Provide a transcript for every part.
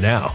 now.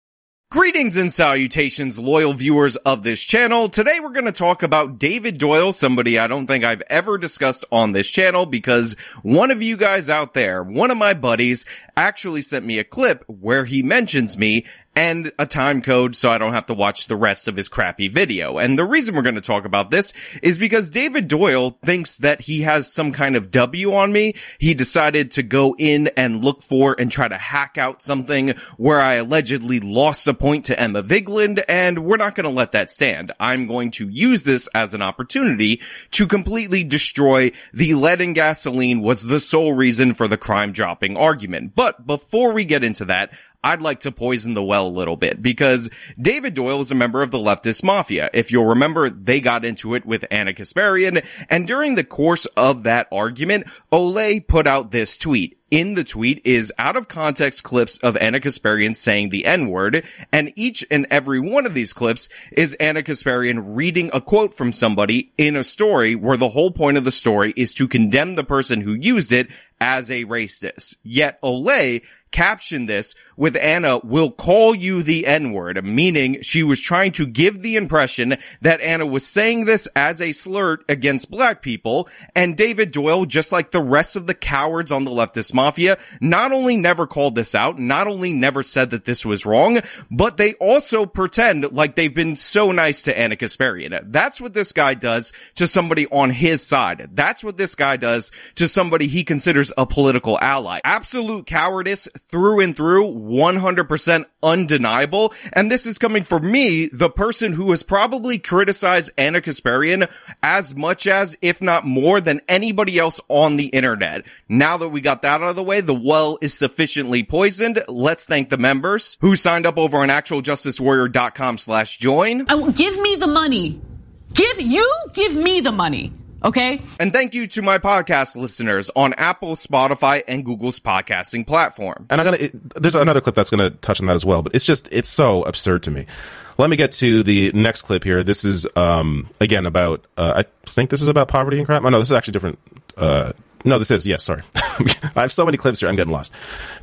Greetings and salutations, loyal viewers of this channel. Today we're going to talk about David Doyle, somebody I don't think I've ever discussed on this channel because one of you guys out there, one of my buddies, actually sent me a clip where he mentions me and a time code so I don't have to watch the rest of his crappy video. And the reason we're going to talk about this is because David Doyle thinks that he has some kind of W on me. He decided to go in and look for and try to hack out something where I allegedly lost a point to Emma Vigeland and we're not going to let that stand. I'm going to use this as an opportunity to completely destroy the lead and gasoline was the sole reason for the crime dropping argument. But before we get into that, I'd like to poison the well a little bit because David Doyle is a member of the leftist mafia. If you'll remember, they got into it with Ana Kasparian, and during the course of that argument, Olay put out this tweet. In the tweet is out of context clips of Ana Kasparian saying the N-word, and each and every one of these clips is Ana Kasparian reading a quote from somebody in a story where the whole point of the story is to condemn the person who used it as a racist. Yet Olay captioned this with Ana will call you the N-word, meaning she was trying to give the impression that Ana was saying this as a slur against black people, and David Doyle, just like the rest of the cowards on the leftist mafia, not only never called this out, not only never said that this was wrong, but they also pretend like they've been so nice to Ana Kasparian. That's what this guy does to somebody on his side. That's what this guy does to somebody he considers a political ally. Absolute cowardice through and through, 100% undeniable. And this is coming from me, the person who has probably criticized Ana Kasparian as much as, if not more than anybody else on the internet. Now that we got that out of the way, the well is sufficiently poisoned. Let's thank the members who signed up over on actualjusticewarrior.com slash join. I give me the money. Give, you give me the money. Okay. And thank you to my podcast listeners on Apple, Spotify, and Google's podcasting platform. And I'm gonna. It, there's another clip that's gonna touch on that as well, but it's just it's so absurd to me. Let me get to the next clip here. This is um again about. Uh, I think this is about poverty and crime. Oh no, this is actually different. Uh, no, this is yes. Sorry, I have so many clips here. I'm getting lost.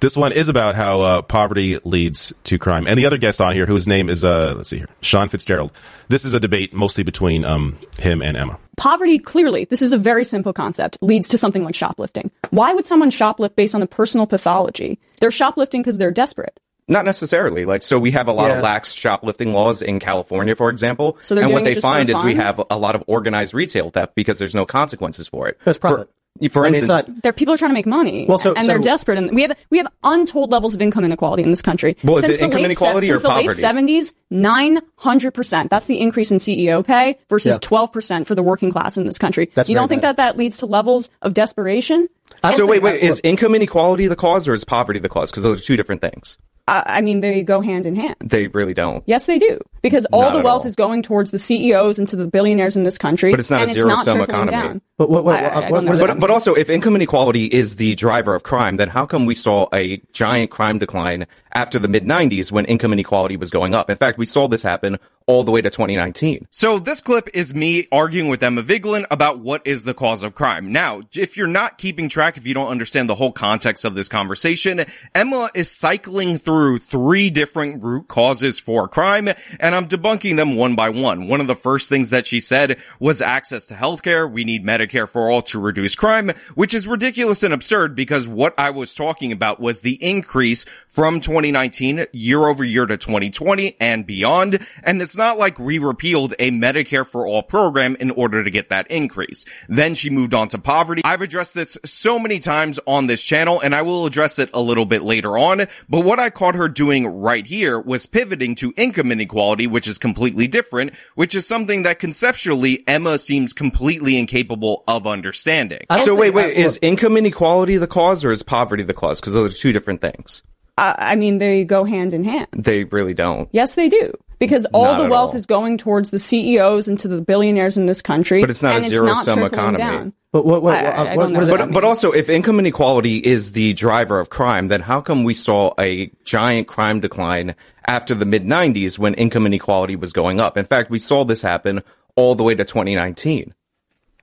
This one is about how uh, poverty leads to crime. And the other guest on here, whose name is uh, let's see here, Sean Fitzgerald. This is a debate mostly between um him and Emma. Poverty, clearly, this is a very simple concept, leads to something like shoplifting. Why would someone shoplift based on a personal pathology? They're shoplifting because they're desperate. Not necessarily. Like, so we have a lot Yeah. of lax shoplifting laws in California, for example. So they're and doing what it they just find is we have a lot of organized retail theft because there's no consequences for it. Because profit. For, for I mean, it's instance, not- They're, people are trying to make money. Well, so- and so- they're desperate. And we have, we have untold levels of income inequality in this country. Well, is since it income inequality or since the late 70s, 900%. That's the increase in CEO pay versus Yeah. 12% for the working class in this country. That's you don't think bad. that that leads to levels of desperation? I so wait, wait, is income inequality the cause or is poverty the cause? Because those are two different things. I, I mean, they go hand in hand. They really don't. Yes, they do. Because all Not the wealth all. is going towards the CEOs and to the billionaires in this country. But it's not a and zero-sum economy. Down. But what- what- I- I- I what- what know is that. it- But, but also, if income inequality is the driver of crime, then how come we saw a giant crime decline after the mid 90s when income inequality was going up? In fact, we saw this happen all the way to 2019. So this clip is me arguing with Emma Vigeland about what is the cause of crime. Now, if you're not keeping track, if you don't understand the whole context of this conversation, Emma is cycling through three different root causes for crime, and I'm debunking them one by one. One of the first things that she said was access to healthcare. We need Medicare for all to reduce crime, which is ridiculous and absurd because what I was talking about was the increase from 2019 year over year to 2020 and beyond. And it's not like we repealed a Medicare for all program in order to get that increase. Then she moved on to poverty. I've addressed this so many times on this channel and I will address it a little bit later on. But what I caught her doing right here was pivoting to income inequality, which is completely different, which is something that conceptually Emma seems completely incapable of understanding. So wait, think- wait, I- is income inequality the cause or is poverty the cause? Because those are two different things. I, I mean, they go hand in hand. They really don't. Yes, they do. Because all Not the wealth all. is going towards the CEOs and to the billionaires in this country. But it's not a and zero-sum economy. down. But what, what, I- I- I what, don't what does know. it But, but also, if income inequality is the driver of crime, then how come we saw a giant crime decline after the mid 90s when income inequality was going up? In fact, we saw this happen all the way to 2019.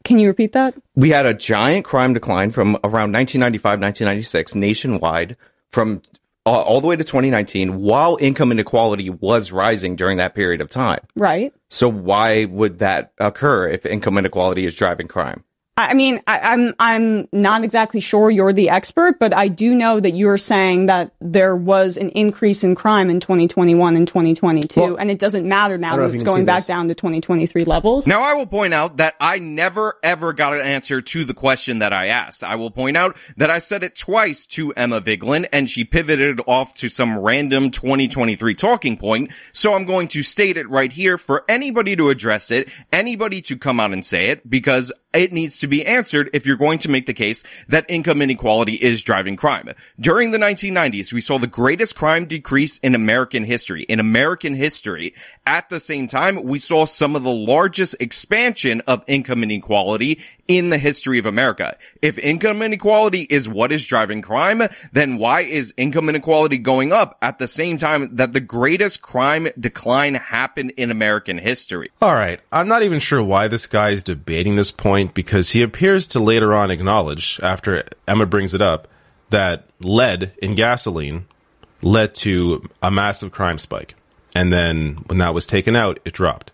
Can you repeat that? We had a giant crime decline from around 1995, 1996 nationwide from uh, all the way to 2019 while income inequality was rising during that period of time. Right. So why would that occur if income inequality is driving crime? I I mean, I, I'm I'm not exactly sure you're the expert, but I do know that you're saying that there was an increase in crime in 2021 and 2022, Well, and it doesn't matter now I don't know that it's you can see going back this. down to 2023 levels. Now, I will point out that I never ever got an answer to the question that I asked. I will point out that I said it twice to Emma Vigeland and she pivoted off to some random 2023 talking point. So I'm going to state it right here for anybody to address it, anybody to come out and say it, because it needs to be answered if you're going to make the case that income inequality is driving crime. During the 1990s, we saw the greatest crime decrease in American history. In American history, at the same time, we saw some of the largest expansion of income inequality in the history of America. If income inequality is what is driving crime, then why is income inequality going up at the same time that the greatest crime decline happened in American history? All right. I'm not even sure why this guy is debating this point because he appears to later on acknowledge, after Emma brings it up, that lead in gasoline led to a massive crime spike. And then when that was taken out, it dropped.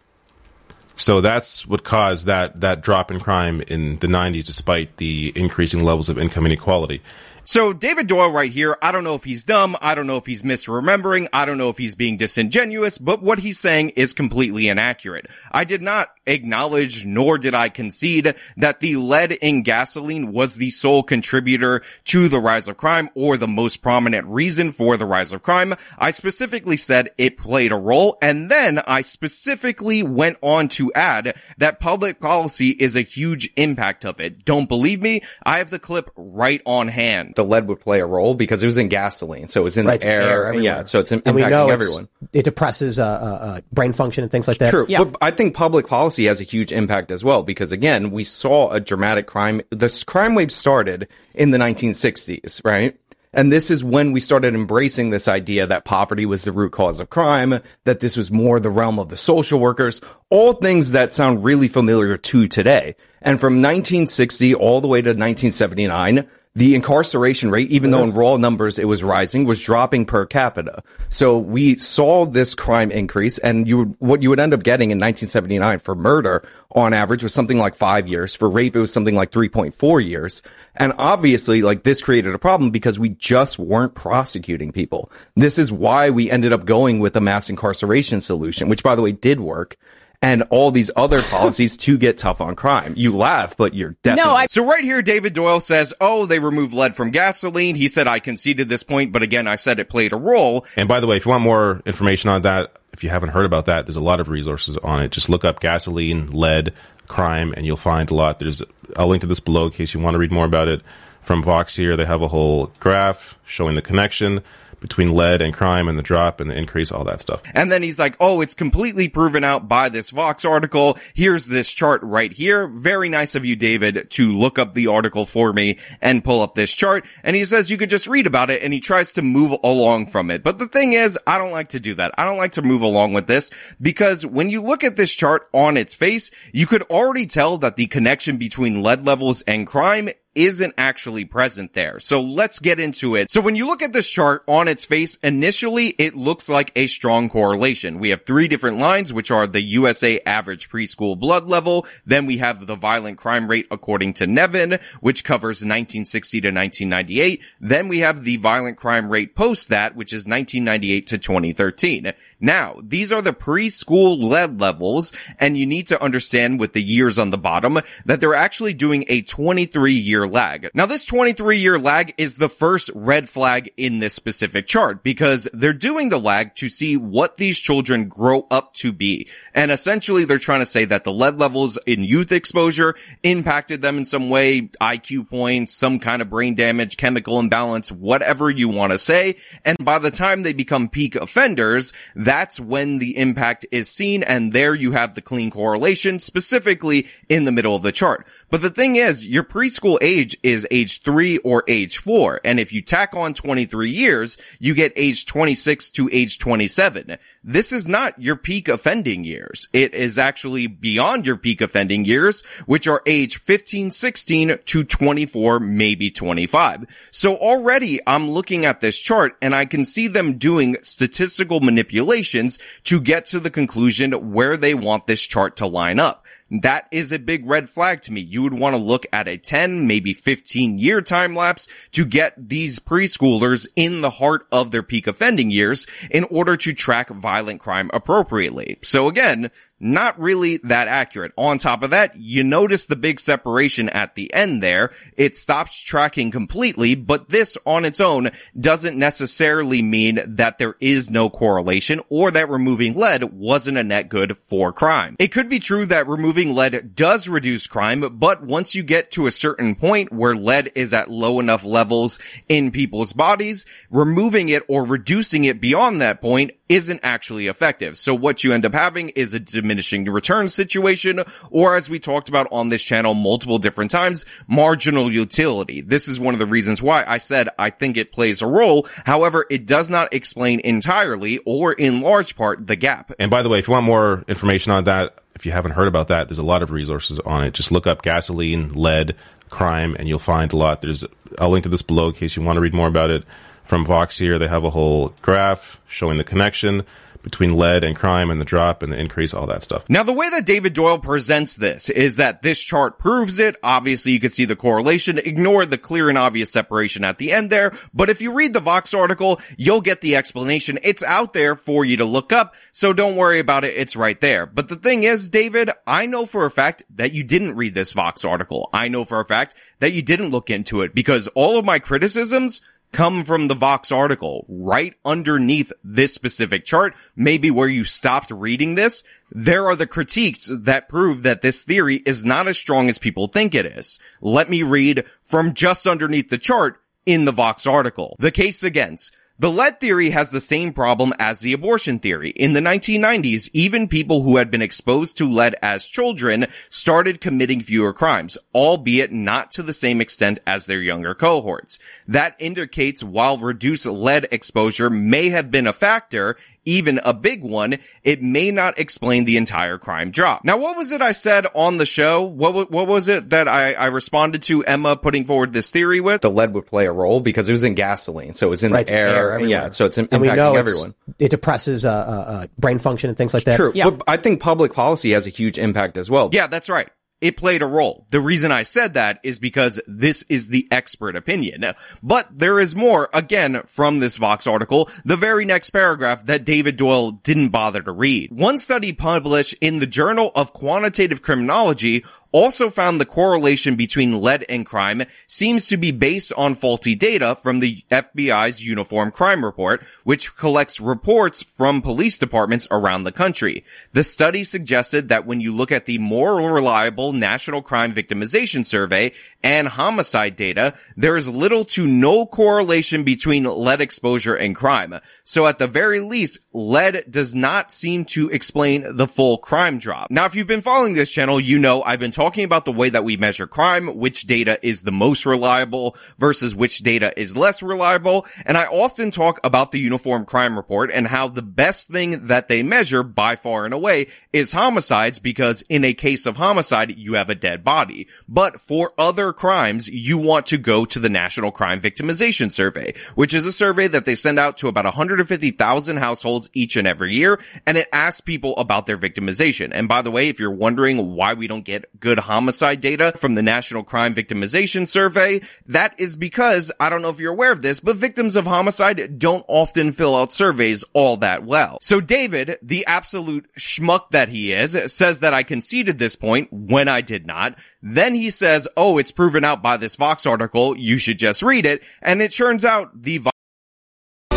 So that's what caused that, that drop in crime in the 90s despite the increasing levels of income inequality. So David Doyle right here, I don't know if he's dumb, I don't know if he's misremembering, I don't know if he's being disingenuous, but what he's saying is completely inaccurate. I did not acknowledge nor did I concede that the lead in gasoline was the sole contributor to the rise of crime or the most prominent reason for the rise of crime. I specifically said it played a role and then I specifically went on to add that public policy is a huge impact of it. Don't believe me? I have the clip right on hand. The lead would play a role because it was in gasoline, so it was in Right, the it's air. yeah, so it's im- and we know impacting it's- everyone. it depresses uh, uh, uh, brain function and things like that. True. Yeah. But I think public policy has a huge impact as well because again, we saw a dramatic crime. This crime wave started in the 1960s, right? And this is when we started embracing this idea that poverty was the root cause of crime, that this was more the realm of the social workers, all things that sound really familiar to today. And from 1960 all the way to 1979, the incarceration rate, even though in raw numbers it was rising, was dropping per capita. So we saw this crime increase and you would, what you would end up getting in 1979 for murder on average was something like five years. For rape, it was something like 3.4 years. And obviously, like this created a problem because we just weren't prosecuting people. This is why we ended up going with a mass incarceration solution, which by the way did work. And all these other policies to get tough on crime. You laugh, but you're definitely I- So right here, David Doyle says, oh, they removed lead from gasoline. He said, I conceded this point, but again, I said it played a role. And by the way, if you want more information on that, if you haven't heard about that, there's a lot of resources on it. Just look up gasoline, lead, crime, and you'll find a lot. There's I'll link to this below in case you want to read more about it. From Vox here, they have a whole graph showing the connection between lead and crime and the drop and the increase, all that stuff. And then he's like, oh, it's completely proven out by this Vox article. Here's this chart right here. Very nice of you, David, to look up the article for me and pull up this chart. And he says you could just read about it and he tries to move along from it. But the thing is, I don't like to do that. I don't like to move along with this because when you look at this chart on its face, you could already tell that the connection between lead levels and crime isn't actually present there. So let's get into it. So when you look at this chart on its face, initially it looks like a strong correlation. We have three different lines, which are the USA average preschool blood level. Then we have the violent crime rate according to Nevin, which covers 1960 to 1998. Then we have the violent crime rate post that, which is 1998 to 2013. Now, these are the preschool lead levels, and you need to understand with the years on the bottom that they're actually doing a 23 year lag. Now, this 23 year lag is the first red flag in this specific chart because they're doing the lag to see what these children grow up to be. And essentially they're trying to say that the lead levels in youth exposure impacted them in some way, IQ points, some kind of brain damage, chemical imbalance, whatever you want to say. And by the time they become peak offenders, that's when the impact is seen. And there you have the clean correlation specifically in the middle of the chart. But the thing is, your preschool age is age three or age four. And if you tack on 23 years, you get age 26 to age 27. This is not your peak offending years. It is actually beyond your peak offending years, which are age 15, 16 to 24, maybe 25. So already I'm looking at this chart and I can see them doing statistical manipulations to get to the conclusion where they want this chart to line up. That is a big red flag to me. You would want to look at a 10, maybe 15 year time lapse to get these preschoolers in the heart of their peak offending years in order to track violent crime appropriately. So again, not really that accurate. On top of that, you notice the big separation at the end there. It stops tracking completely, but this on its own doesn't necessarily mean that there is no correlation or that removing lead wasn't a net good for crime. It could be true that removing lead does reduce crime, but once you get to a certain point where lead is at low enough levels in people's bodies, removing it or reducing it beyond that point isn't actually effective. So what you end up having is a diminishing return situation, or as we talked about on this channel multiple different times, marginal utility. This is one of the reasons why I said I think it plays a role. However, it does not explain entirely or in large part the gap. And by the way, if you want more information on that, if you haven't heard about that, there's a lot of resources on it. Just look up gasoline, lead, crime, and you'll find a lot. There's, I'll link to this below in case you want to read more about it. From Vox here, they have a whole graph showing the connection between lead and crime and the drop and the increase, all that stuff. Now, the way that David Doyle presents this is that this chart proves it. Obviously, you can see the correlation. Ignore the clear and obvious separation at the end there. But if you read the Vox article, you'll get the explanation. It's out there for you to look up. So don't worry about it. It's right there. But the thing is, David, I know for a fact that you didn't read this Vox article. I know for a fact that you didn't look into it because all of my criticisms come from the Vox article right underneath this specific chart, maybe where you stopped reading this. There are the critiques that prove that this theory is not as strong as people think it is. Let me read from just underneath the chart in the Vox article. The case against the lead theory has the same problem as the abortion theory. In the 1990s, even people who had been exposed to lead as children started committing fewer crimes, albeit not to the same extent as their younger cohorts. That indicates while reduced lead exposure may have been a factor, even a big one, it may not explain the entire crime drop. Now, what was it I said on the show? What what was it that I, I responded to Emma putting forward this theory with? The lead would play a role because it was in gasoline, so it was in Right, the it's air. air everywhere. yeah, so it's im- and we impacting know it's- everyone. It depresses uh, uh, uh, brain function and things like that. True, but I think public policy has a huge impact as well. Yeah, that's right. It played a role. The reason I said that is because this is the expert opinion. But there is more, again, from this Vox article, the very next paragraph that David Doyle didn't bother to read. One study published in the Journal of Quantitative Criminology also found the correlation between lead and crime seems to be based on faulty data from the FBI's Uniform Crime Report, which collects reports from police departments around the country. The study suggested that when you look at the more reliable National Crime Victimization Survey and homicide data, there is little to no correlation between lead exposure and crime. So at the very least, lead does not seem to explain the full crime drop. Now, if you've been following this channel, you know I've been talking about the way that we measure crime, which data is the most reliable versus which data is less reliable. And I often talk about the Uniform Crime Report and how the best thing that they measure by far and away is homicides because in a case of homicide, you have a dead body. But for other crimes, you want to go to the National Crime Victimization Survey, which is a survey that they send out to about 150,000 households each and every year. And it asks people about their victimization. And by the way, if you're wondering why we don't get good good homicide data from the National Crime Victimization Survey. That is because, I don't know if you're aware of this, but victims of homicide don't often fill out surveys all that well. So David, the absolute schmuck that he is, says that I conceded this point when I did not. Then he says, oh, it's proven out by this Vox article. You should just read it. And it turns out the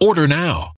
Order now.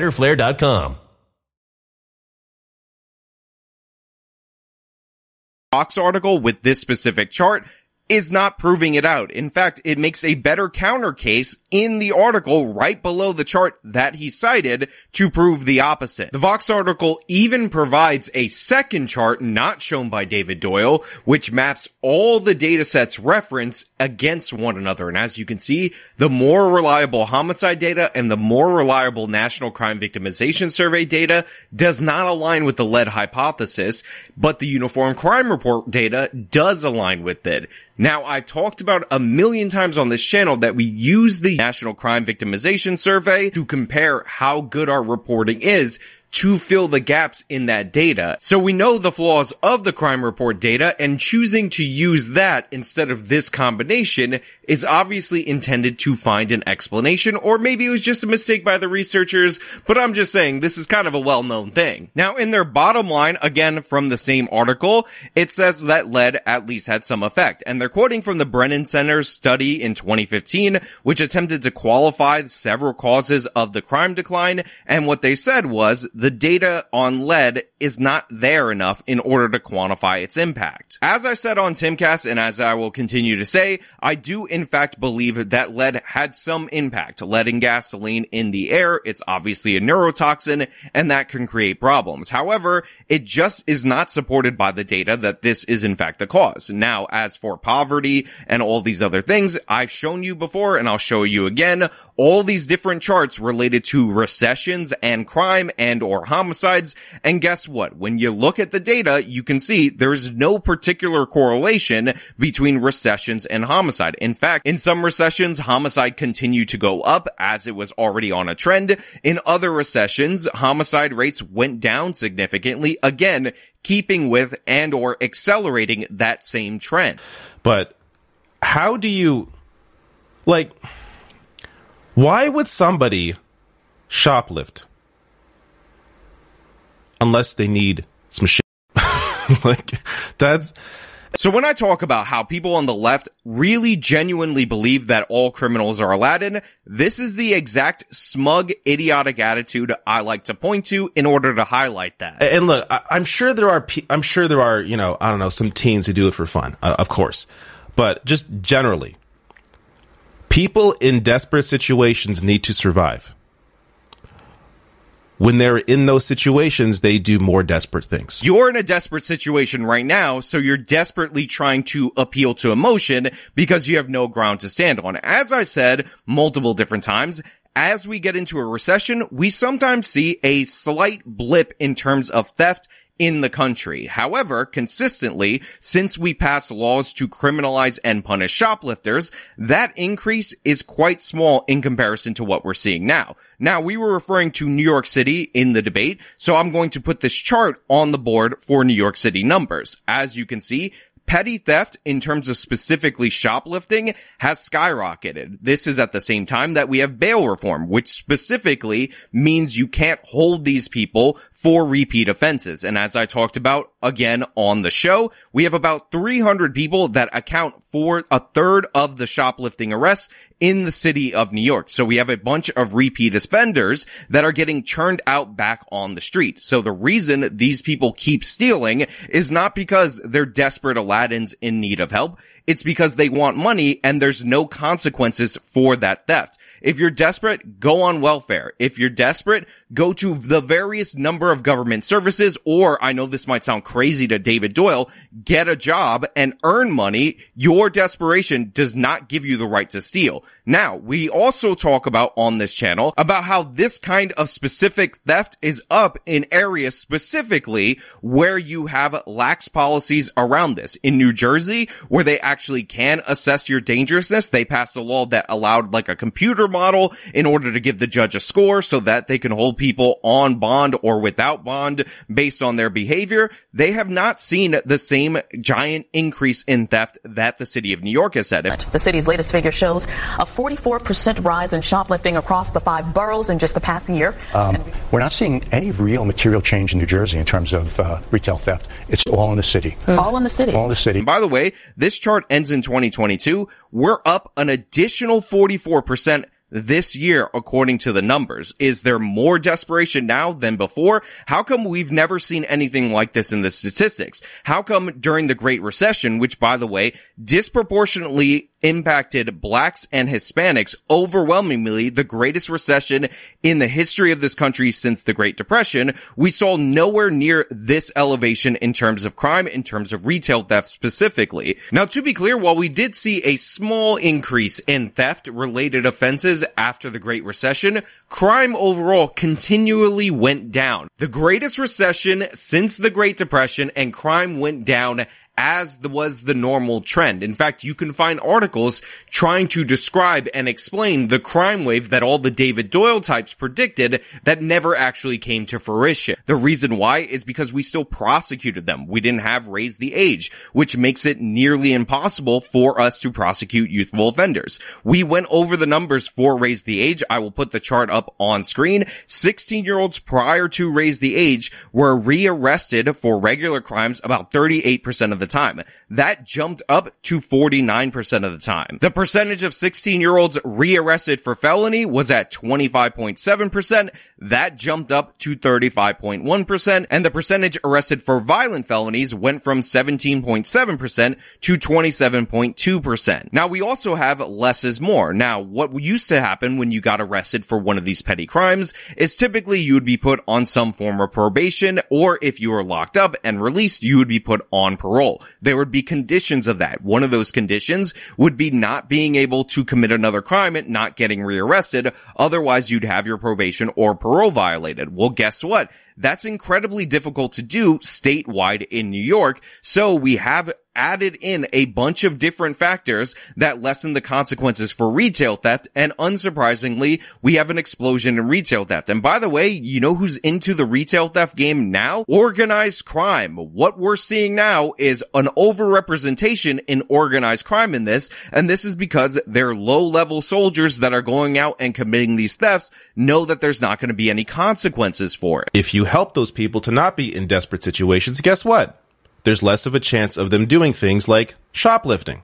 fighterflare.com. Vox article with this specific chart is not proving it out. In fact, it makes a better counter case in the article right below the chart that he cited to prove the opposite. The Vox article even provides a second chart not shown by David Doyle, which maps all the data sets reference against one another. And as you can see, the more reliable homicide data and the more reliable National Crime Victimization Survey data does not align with the lead hypothesis, but the Uniform Crime Report data does align with it. Now, I talked about a million times on this channel that we use the National Crime Victimization Survey to compare how good our reporting is to fill the gaps in that data. So we know the flaws of the crime report data and choosing to use that instead of this combination is obviously intended to find an explanation or maybe it was just a mistake by the researchers, but I'm just saying this is kind of a well-known thing. Now in their bottom line, again from the same article, it says that lead at least had some effect and they're quoting from the Brennan Center's study in 2015, which attempted to qualify several causes of the crime decline and what they said was the data on lead is not there enough in order to quantify its impact. As I said on Timcast, and as I will continue to say, I do in fact believe that lead had some impact. Lead and gasoline in the air, it's obviously a neurotoxin, and that can create problems. However, it just is not supported by the data that this is in fact the cause. Now, as for poverty and all these other things, I've shown you before and I'll show you again all these different charts related to recessions and crime and or homicides. And guess what? When you look at the data, you can see there's no particular correlation between recessions and homicide. In fact, in some recessions, homicide continued to go up as it was already on a trend. In other recessions, homicide rates went down significantly, again, keeping with and or accelerating that same trend. But how do you like why would somebody shoplift unless they need some shit? like that's so when I talk about how people on the left really genuinely believe that all criminals are Aladdin, this is the exact smug, idiotic attitude I like to point to in order to highlight that. And look, I, am sure there are, I'm sure there are, you know, I don't know, some teens who do it for fun, uh, of course, but just generally, people in desperate situations need to survive when they're in those situations, they do more desperate things. You're in a desperate situation right now, so you're desperately trying to appeal to emotion because you have no ground to stand on. As I said multiple different times, as we get into a recession, we sometimes see a slight blip in terms of theft in the country. However, consistently, since we passed laws to criminalize and punish shoplifters, that increase is quite small in comparison to what we're seeing now. Now, we were referring to New York City in the debate, so I'm going to put this chart on the board for New York City numbers. As you can see, petty theft in terms of specifically shoplifting has skyrocketed. This is at the same time that we have bail reform, which specifically means you can't hold these people for repeat offenses. And as I talked about again on the show, we have about 300 people that account for a third of the shoplifting arrests in the city of New York. So we have a bunch of repeat offenders that are getting churned out back on the street. So the reason these people keep stealing is not because they're desperate Aladdins in need of help. It's because they want money and there's no consequences for that theft. If you're desperate, go on welfare. If you're desperate, go to the various number of government services, or I know this might sound crazy to David Doyle, get a job and earn money. Your desperation does not give you the right to steal. Now, we also talk about on this channel about how this kind of specific theft is up in areas specifically where you have lax policies around this. In New Jersey, where they actually can assess your dangerousness, they passed a law that allowed like a computer model in order to give the judge a score so that they can hold people on bond or without bond based on their behavior. They have not seen the same giant increase in theft that the city of New York has said. The city's latest figure shows a 44% rise in shoplifting across the five boroughs in just the past year. Um, we're not seeing any real material change in New Jersey in terms of uh, retail theft. It's all in the city. All in the city. All in the city. By the way, this chart ends in 2022. We're up an additional 44% this year, according to the numbers? Is there more desperation now than before? How come we've never seen anything like this in the statistics? How come during the Great Recession, which by the way, disproportionately impacted blacks and Hispanics overwhelmingly the greatest recession in the history of this country since the Great Depression. We saw nowhere near this elevation in terms of crime, in terms of retail theft specifically. Now, to be clear, while we did see a small increase in theft related offenses after the Great Recession, crime overall continually went down. The greatest recession since the Great Depression and crime went down as the, was the normal trend. In fact, you can find articles trying to describe and explain the crime wave that all the David Doyle types predicted that never actually came to fruition. The reason why is because we still prosecuted them. We didn't have raised the age, which makes it nearly impossible for us to prosecute youthful offenders. We went over the numbers for raise the age. I will put the chart up on screen. 16 year olds prior to raise the age were rearrested for regular crimes about 38% of the time. That jumped up to 49% of the time. The percentage of 16 year olds rearrested for felony was at 25.7%. That jumped up to 35.1%. And the percentage arrested for violent felonies went from 17.7% to 27.2%. Now we also have less is more. Now what used to happen when you got arrested for one of these petty crimes is typically you would be put on some form of probation or if you were locked up and released, you would be put on parole. There would be conditions of that. One of those conditions would be not being able to commit another crime and not getting rearrested. Otherwise you'd have your probation or parole violated. Well, guess what? That's incredibly difficult to do statewide in New York. So we have added in a bunch of different factors that lessen the consequences for retail theft. And unsurprisingly, we have an explosion in retail theft. And by the way, you know who's into the retail theft game now? Organized crime. What we're seeing now is an overrepresentation in organized crime in this. And this is because they're low level soldiers that are going out and committing these thefts know that there's not going to be any consequences for it. If you help those people to not be in desperate situations, guess what? There's less of a chance of them doing things like shoplifting.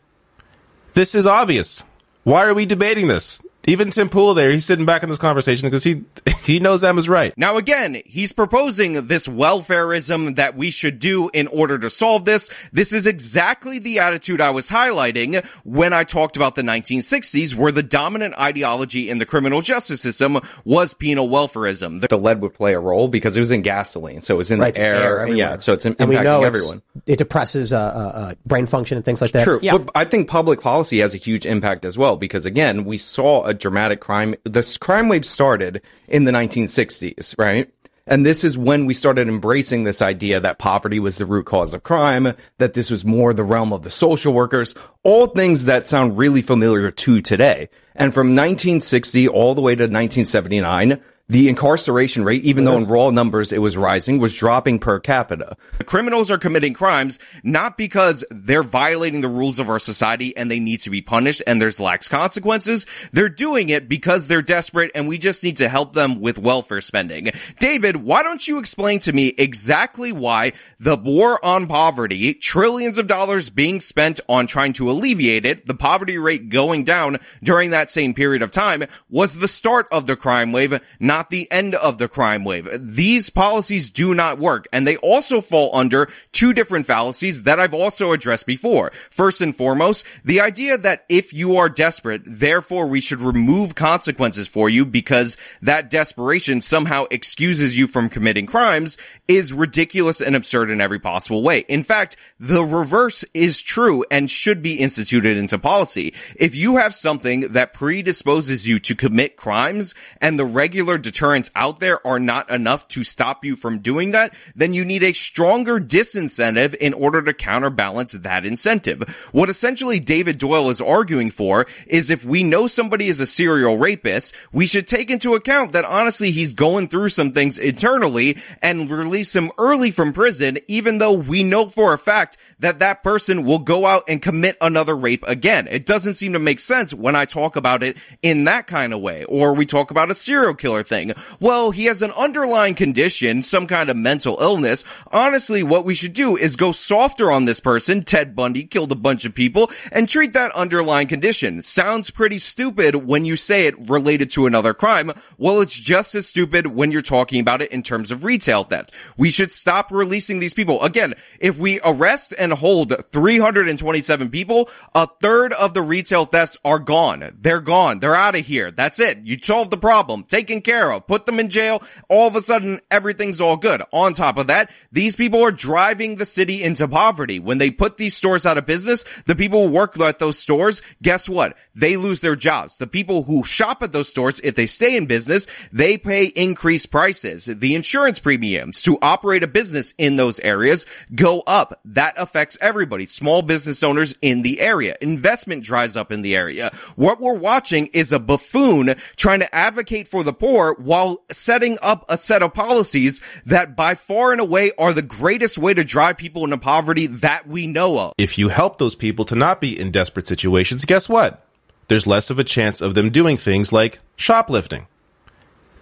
This is obvious. Why are we debating this? Even Tim Pool there, he's sitting back in this conversation because he he knows Emma's right. Now again, he's proposing this welfareism that we should do in order to solve this. This is exactly the attitude I was highlighting when I talked about the 1960s, where the dominant ideology in the criminal justice system was penal welfareism. The lead would play a role because it was in gasoline, so it was in right, the air. air yeah, so it's impacting and we know everyone. It depresses uh, uh, brain function and things like that. True, but I think public policy has a huge impact as well because again, we saw a dramatic crime. This crime wave started in the 1960s, right? And this is when we started embracing this idea that poverty was the root cause of crime, that this was more the realm of the social workers, all things that sound really familiar to today. And from 1960 all the way to 1979, the incarceration rate, even though in raw numbers it was rising, was dropping per capita. Criminals are committing crimes not because they're violating the rules of our society and they need to be punished and there's lax consequences. They're doing it because they're desperate and we just need to help them with welfare spending. David, why don't you explain to me exactly why the war on poverty, trillions of dollars being spent on trying to alleviate it, the poverty rate going down during that same period of time was the start of the crime wave, not not the end of the crime wave. These policies do not work and they also fall under two different fallacies that I've also addressed before. First and foremost, the idea that if you are desperate, therefore we should remove consequences for you because that desperation somehow excuses you from committing crimes is ridiculous and absurd in every possible way. In fact, the reverse is true and should be instituted into policy. If you have something that predisposes you to commit crimes and the regular deterrents out there are not enough to stop you from doing that, then you need a stronger disincentive in order to counterbalance that incentive. What essentially David Doyle is arguing for is if we know somebody is a serial rapist, we should take into account that honestly he's going through some things internally and release him early from prison, even though we know for a fact that that person will go out and commit another rape again. It doesn't seem to make sense when I talk about it in that kind of way, or we talk about a serial killer thing Well, he has an underlying condition, some kind of mental illness. Honestly, what we should do is go softer on this person. Ted Bundy killed a bunch of people and treat that underlying condition. Sounds pretty stupid when you say it related to another crime. Well, it's just as stupid when you're talking about it in terms of retail theft. We should stop releasing these people. Again, if we arrest and hold 327 people, a third of the retail thefts are gone. They're gone. They're out of here. That's it. You solved the problem. Taken care put them in jail. All of a sudden, everything's all good. On top of that, these people are driving the city into poverty. When they put these stores out of business, the people who work at those stores, guess what? They lose their jobs. The people who shop at those stores, if they stay in business, they pay increased prices. The insurance premiums to operate a business in those areas go up. That affects everybody. Small business owners in the area. Investment dries up in the area. What we're watching is a buffoon trying to advocate for the poor while setting up a set of policies that by far and away are the greatest way to drive people into poverty that we know of. If you help those people to not be in desperate situations, guess what? There's less of a chance of them doing things like shoplifting.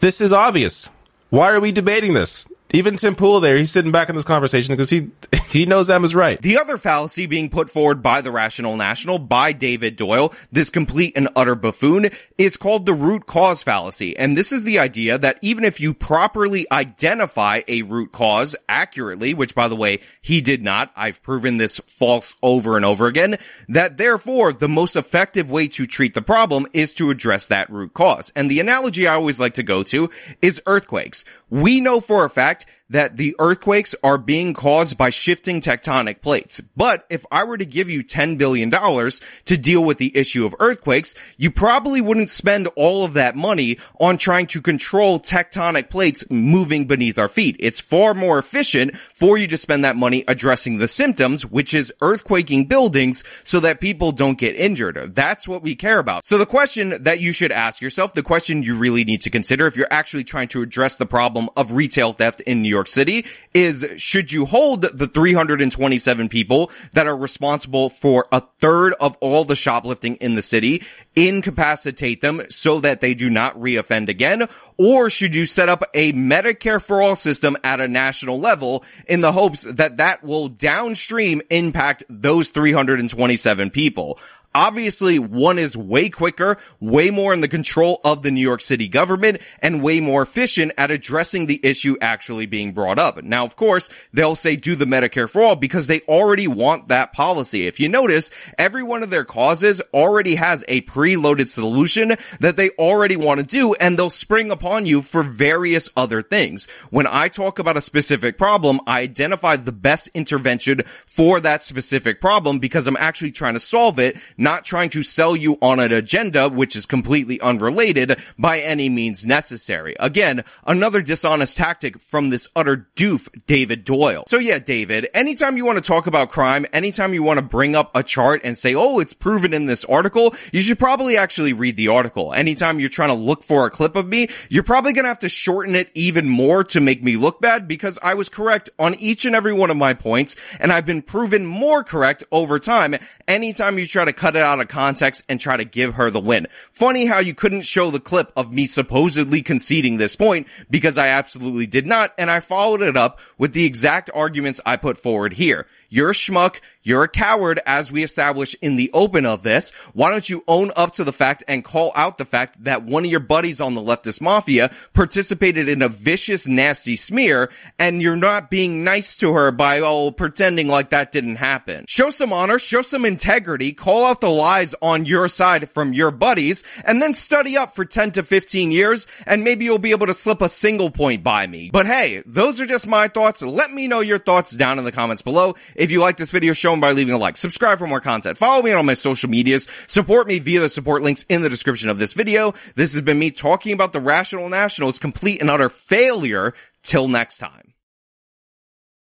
This is obvious. Why are we debating this? Even Tim Pool there, he's sitting back in this conversation because he he knows Emma's right. The other fallacy being put forward by the Rational National, by David Doyle, this complete and utter buffoon, is called the root cause fallacy. And this is the idea that even if you properly identify a root cause accurately, which by the way, he did not, I've proven this false over and over again, that therefore the most effective way to treat the problem is to address that root cause. And the analogy I always like to go to is earthquakes. We know for a fact that the earthquakes are being caused by shifting tectonic plates. But if I were to give you $10 billion to deal with the issue of earthquakes, you probably wouldn't spend all of that money on trying to control tectonic plates moving beneath our feet. It's far more efficient for you to spend that money addressing the symptoms, which is earthquaking buildings so that people don't get injured. That's what we care about. So the question that you should ask yourself, the question you really need to consider if you're actually trying to address the problem of retail theft in New York City is should you hold the 327 people that are responsible for a third of all the shoplifting in the city, incapacitate them so that they do not reoffend again? Or should you set up a Medicare for all system at a national level in the hopes that that will downstream impact those 327 people? Obviously, one is way quicker, way more in the control of the New York City government, and way more efficient at addressing the issue actually being brought up. Now, of course, they'll say do the Medicare for all because they already want that policy. If you notice, every one of their causes already has a preloaded solution that they already want to do, and they'll spring upon you for various other things. When I talk about a specific problem, I identify the best intervention for that specific problem because I'm actually trying to solve it not trying to sell you on an agenda which is completely unrelated by any means necessary. Again, another dishonest tactic from this utter doof, David Doyle. So yeah, David, anytime you want to talk about crime, anytime you want to bring up a chart and say, oh, it's proven in this article, you should probably actually read the article. Anytime you're trying to look for a clip of me, you're probably going to have to shorten it even more to make me look bad because I was correct on each and every one of my points and I've been proven more correct over time. Anytime you try to cut cut it out of context and try to give her the win. Funny how you couldn't show the clip of me supposedly conceding this point because I absolutely did not, and I followed it up with the exact arguments I put forward here. You're a schmuck. You're a coward, as we established in the open of this. Why don't you own up to the fact and call out the fact that one of your buddies on the leftist mafia participated in a vicious, nasty smear, and you're not being nice to her by all pretending like that didn't happen. Show some honor, show some integrity, call out the lies on your side from your buddies, and then study up for 10 to 15 years, and maybe you'll be able to slip a single point by me. But hey, those are just my thoughts. Let me know your thoughts down in the comments below. If you like this video, show them by leaving a like. Subscribe for more content. Follow me on my social medias. Support me via the support links in the description of this video. This has been me talking about the Rational National's complete and utter failure. Till next time.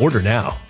Order now.